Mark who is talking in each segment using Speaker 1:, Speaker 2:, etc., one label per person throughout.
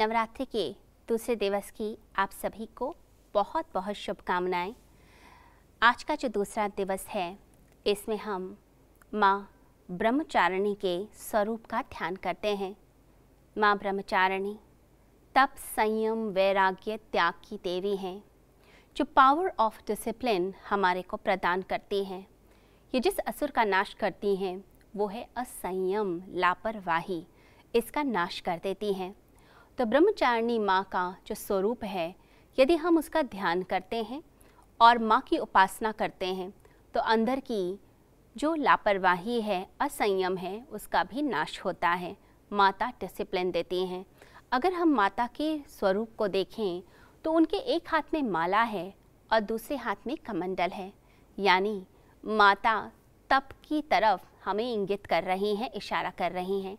Speaker 1: नवरात्रि के दूसरे दिवस की आप सभी को बहुत बहुत शुभकामनाएँ। आज का जो दूसरा दिवस है, इसमें हम माँ ब्रह्मचारिणी के स्वरूप का ध्यान करते हैं। माँ ब्रह्मचारिणी, तप संयम वैराग्य त्याग की देवी हैं, जो पावर ऑफ़ डिसिप्लिन हमारे को प्रदान करती हैं। ये जिस असुर का नाश करती हैं, वो है असंयम, लापरवाही, इसका नाश कर देती हैं। तो ब्रह्मचारिणी माँ का जो स्वरूप है, यदि हम उसका ध्यान करते हैं और माँ की उपासना करते हैं तो अंदर की जो लापरवाही है, असंयम है, उसका भी नाश होता है। माता डिसिप्लिन देती हैं। अगर हम माता के स्वरूप को देखें तो उनके एक हाथ में माला है और दूसरे हाथ में कमंडल है। यानी माता तप की तरफ़ हमें इंगित कर रही हैं, इशारा कर रही हैं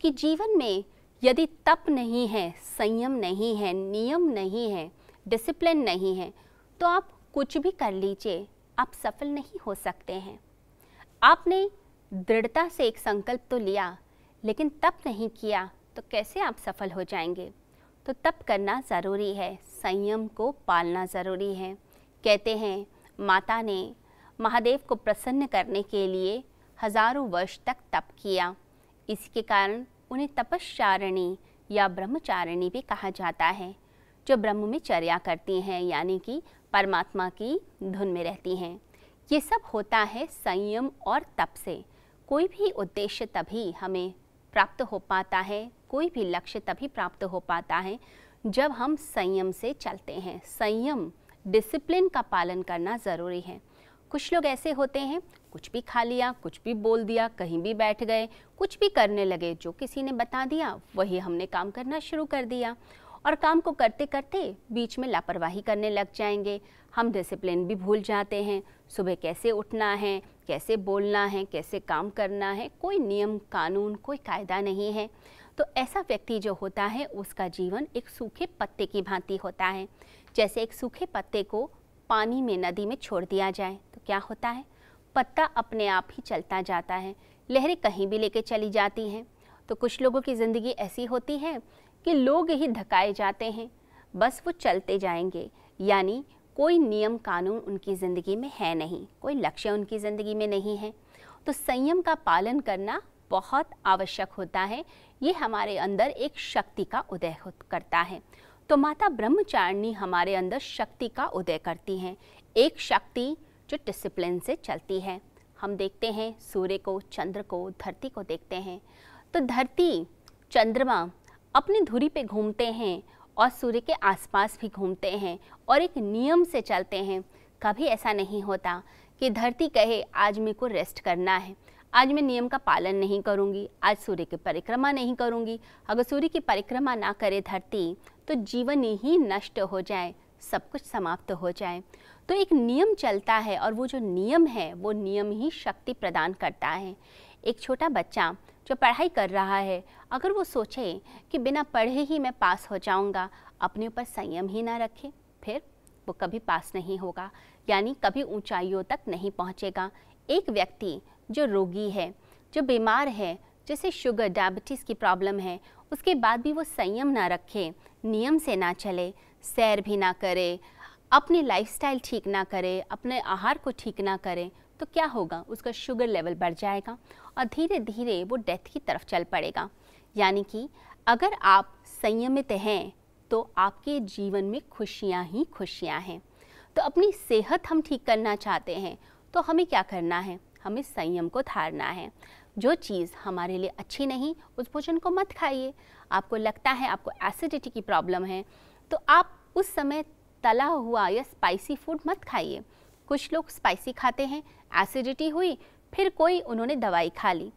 Speaker 1: कि जीवन में यदि तप नहीं है, संयम नहीं है, नियम नहीं है डिसिप्लिन नहीं है तो आप कुछ भी कर लीजिए, आप सफल नहीं हो सकते हैं। आपने दृढ़ता से एक संकल्प तो लिया, लेकिन तप नहीं किया तो कैसे आप सफल हो जाएँगे? तो तप करना ज़रूरी है, संयम को पालना ज़रूरी है। कहते हैं, माता ने महादेव को प्रसन्न करने के लिए हज़ारों वर्ष तक तप किया। इसके कारण उन्हें तपश्चारिणी या ब्रह्मचारिणी भी कहा जाता है, जो ब्रह्म में चर्या करती हैं, यानी कि परमात्मा की धुन में रहती हैं। ये सब होता है संयम और तप से। कोई भी उद्देश्य तभी हमें प्राप्त हो पाता है, कोई भी लक्ष्य तभी प्राप्त हो पाता है, जब हम संयम से चलते हैं। संयम डिसिप्लिन का पालन करना ज़रूरी है। कुछ लोग ऐसे होते हैं, कुछ भी खा लिया, कुछ भी बोल दिया, कहीं भी बैठ गए, कुछ भी करने लगे, जो किसी ने बता दिया, वही हमने काम करना शुरू कर दिया। और काम को करते करते बीच में लापरवाही करने लग जाएँगे। हम डिसिप्लिन भी भूल जाते हैं। सुबह कैसे उठना है, कैसे बोलना है, कैसे काम करना है, कोई नियम, कानून, कोई कायदा नहीं है। तो ऐसा व्यक्ति जो होता है, उसका जीवन एक सूखे पत्ते की भांति होता है। जैसे एक सूखे पत्ते को पानी में, नदी में छोड़ दिया जाए। क्या होता है? पत्ता अपने आप ही चलता जाता है। लहरें कहीं भी लेके चली जाती हैं। तो कुछ लोगों की ज़िंदगी ऐसी होती है कि लोग ही धकाए जाते हैं। बस वो चलते जाएँगे। यानी कोई नियम कानून उनकी ज़िंदगी में है नहीं। कोई लक्ष्य उनकी ज़िंदगी में नहीं है। तो संयम का पालन करना बहुत आवश्यक होता है। ये हमारे अंदर एक शक्ति का उदय करता है। तो माता ब्रह्मचारिणी हमारे अंदर शक्ति का उदय करती हैं। एक शक्ति जो डिसिप्लिन से चलती है। हम देखते हैं, सूर्य को, चंद्र को, धरती को देखते हैं। तो धरती, चंद्रमा अपनी धुरी पे घूमते हैं और सूर्य के आसपास भी घूमते हैं और एक नियम से चलते हैं। कभी ऐसा नहीं होता कि धरती कहे, आज मेरे को रेस्ट करना है। आज मैं नियम का पालन नहीं करूँगी। आज सूर्य की परिक्रमा नहीं करूँगी। अगर सूर्य की परिक्रमा ना करे धरती तो जीवन ही नष्ट हो जाए। सब कुछ समाप्त हो जाए। तो एक नियम चलता है और वो जो नियम है, वो नियम ही शक्ति प्रदान करता है। एक छोटा बच्चा जो पढ़ाई कर रहा है, अगर वो सोचे कि बिना पढ़े ही मैं पास हो जाऊँगा, अपने ऊपर संयम ही ना रखे, फिर वो कभी पास नहीं होगा, यानी कभी ऊंचाइयों तक नहीं पहुंचेगा। एक व्यक्ति जो रोगी है, जो बीमार है, जैसे शुगर, डायबिटीज़ की प्रॉब्लम है, उसके बाद भी वो संयम ना रखे, नियम से ना चले सैर भी ना करे, अपनी लाइफस्टाइल ठीक ना करे, अपने आहार को ठीक ना करें तो क्या होगा? उसका शुगर लेवल बढ़ जाएगा और धीरे धीरे वो डेथ की तरफ़ चल पड़ेगा। यानी कि अगर आप संयमित हैं तो आपके जीवन में खुशियाँ ही खुशियाँ हैं। तो अपनी सेहत हम ठीक करना चाहते हैं तो हमें क्या करना है? हमें संयम को धारना है। जो चीज़ हमारे लिए अच्छी नहीं, उस भोजन को मत खाइए। आपको लगता है आपको एसिडिटी की प्रॉब्लम है तो आप उस समय तला हुआ या स्पाइसी फ़ूड मत खाइए। कुछ लोग स्पाइसी खाते हैं एसिडिटी हुई, फिर कोई उन्होंने दवाई खा ली।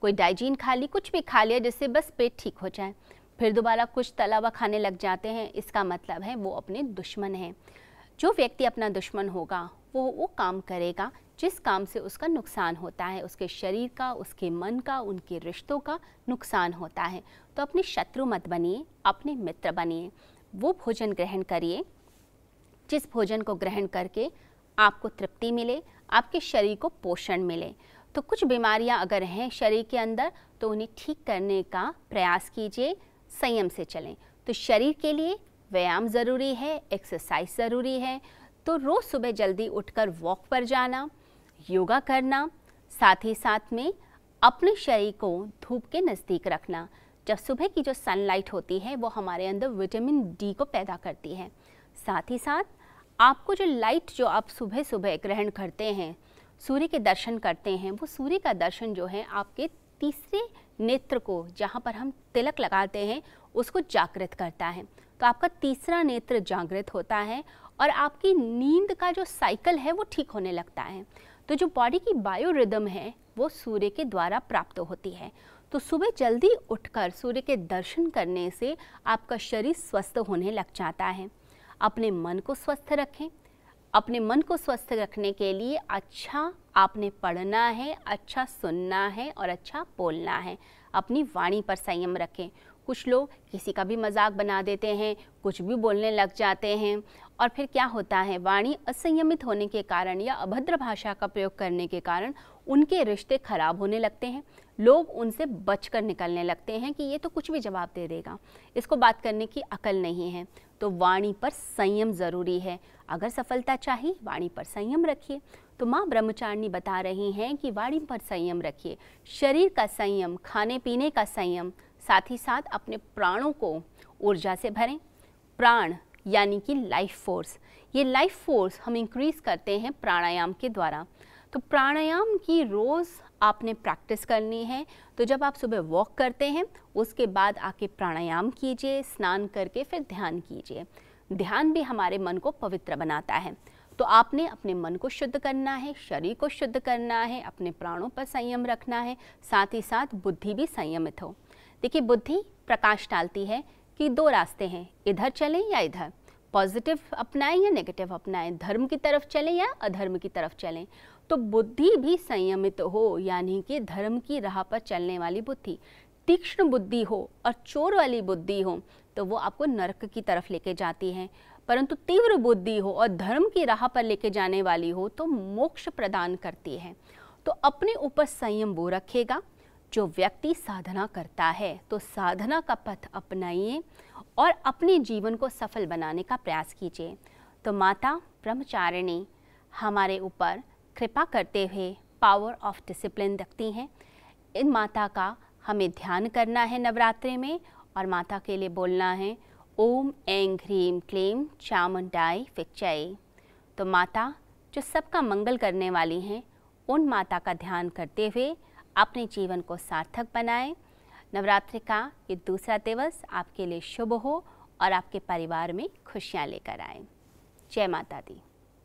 Speaker 1: कोई डाइजीन खा ली, कुछ भी खा लिया जिससे बस पेट ठीक हो जाए। फिर दोबारा कुछ तला हुआ खाने लग जाते हैं, इसका मतलब है वो अपने दुश्मन हैं। जो व्यक्ति अपना दुश्मन होगा, वो वो काम करेगा, जिस काम से उसका नुकसान होता है, उसके शरीर का, उसके मन का, उनके रिश्तों का नुकसान होता है। तो अपने शत्रु मत बनिए, अपने मित्र बनिए। वो भोजन ग्रहण करिए। जिस भोजन को ग्रहण करके आपको तृप्ति मिले, आपके शरीर को पोषण मिले। तो कुछ बीमारियाँ अगर हैं शरीर के अंदर तो उन्हें ठीक करने का प्रयास कीजिए, संयम से चलें। तो शरीर के लिए व्यायाम ज़रूरी है, एक्सरसाइज ज़रूरी है। तो रोज़ सुबह जल्दी उठकर वॉक पर जाना, योगा करना, साथ ही साथ में अपने शरीर को धूप के नज़दीक रखना। जब सुबह की जो सनलाइट होती है, वो हमारे अंदर विटामिन डी को पैदा करती है। साथ ही साथ, आपको जो लाइट जो आप सुबह सुबह ग्रहण करते हैं, सूर्य के दर्शन करते हैं, वो सूर्य का दर्शन जो है, आपके तीसरे नेत्र को, जहाँ पर हम तिलक लगाते हैं, उसको जागृत करता है। तो आपका तीसरा नेत्र जागृत होता है और आपकी नींद का जो साइकिल है, वो ठीक होने लगता है। तो जो बॉडी की बायो रिदम है, वो सूर्य के द्वारा प्राप्त होती है। तो सुबह जल्दी उठकर सूर्य के दर्शन करने से आपका शरीर स्वस्थ होने लग जाता है। अपने मन को स्वस्थ रखें। अपने मन को स्वस्थ रखने के लिए अच्छा आपने पढ़ना है अच्छा सुनना है और अच्छा बोलना है। अपनी वाणी पर संयम रखें। कुछ लोग किसी का भी मज़ाक बना देते हैं, कुछ भी बोलने लग जाते हैं और फिर क्या होता है? वाणी असंयमित होने के कारण या अभद्र भाषा का प्रयोग करने के कारण उनके रिश्ते खराब होने लगते हैं, लोग उनसे बचकर निकलने लगते हैं कि ये तो कुछ भी जवाब दे देगा। इसको बात करने की अकल नहीं है तो वाणी पर संयम ज़रूरी है। अगर सफलता चाहिए, वाणी पर संयम रखिए। तो माँ ब्रह्मचारिणी बता रही हैं कि वाणी पर संयम रखिए। शरीर का संयम, खाने पीने का संयम, साथ ही साथ अपने प्राणों को ऊर्जा से भरें। प्राण यानी कि लाइफ फोर्स ये लाइफ फोर्स हम इंक्रीज़ करते हैं प्राणायाम के द्वारा। तो प्राणायाम की रोज़ आपने प्रैक्टिस करनी है। तो जब आप सुबह वॉक करते हैं, उसके बाद आके प्राणायाम कीजिए, स्नान करके फिर ध्यान कीजिए। ध्यान भी हमारे मन को पवित्र बनाता है। तो आपने अपने मन को शुद्ध करना है, शरीर को शुद्ध करना है, अपने प्राणों पर संयम रखना है, साथ ही साथ बुद्धि भी संयमित हो। देखिए, बुद्धि प्रकाश डालती है कि दो रास्ते हैं, इधर चलें या इधर। पॉजिटिव अपनाएँ या नेगेटिव अपनाएँ? धर्म की तरफ़ चलें या अधर्म की तरफ़ चलें? तो बुद्धि भी संयमित हो, यानी कि धर्म की राह पर चलने वाली बुद्धि। तीक्ष्ण बुद्धि हो और चोर वाली बुद्धि हो तो वो आपको नरक की तरफ़ लेके जाती है। परंतु तीव्र बुद्धि हो और धर्म की राह पर लेके जाने वाली हो तो मोक्ष प्रदान करती है। तो अपने ऊपर संयम वो रखेगा, जो व्यक्ति साधना करता है। तो साधना का पथ अपनाइए और अपने जीवन को सफल बनाने का प्रयास कीजिए। तो माता, ब्रह्मचारिणी, हमारे ऊपर कृपा करते हुए पावर ऑफ़ डिसिप्लिन रखती हैं। इन माता का हमें ध्यान करना है नवरात्रि में और माता के लिए बोलना है, ओम एंग ह्रीम क्लीम चामुंडाई फिक्चई तो माता, जो सबका मंगल करने वाली हैं, उन माता का ध्यान करते हुए अपने जीवन को सार्थक बनाएँ। नवरात्रि का ये दूसरा दिवस आपके लिए शुभ हो और आपके परिवार में खुशियाँ लेकर आए। जय माता दी।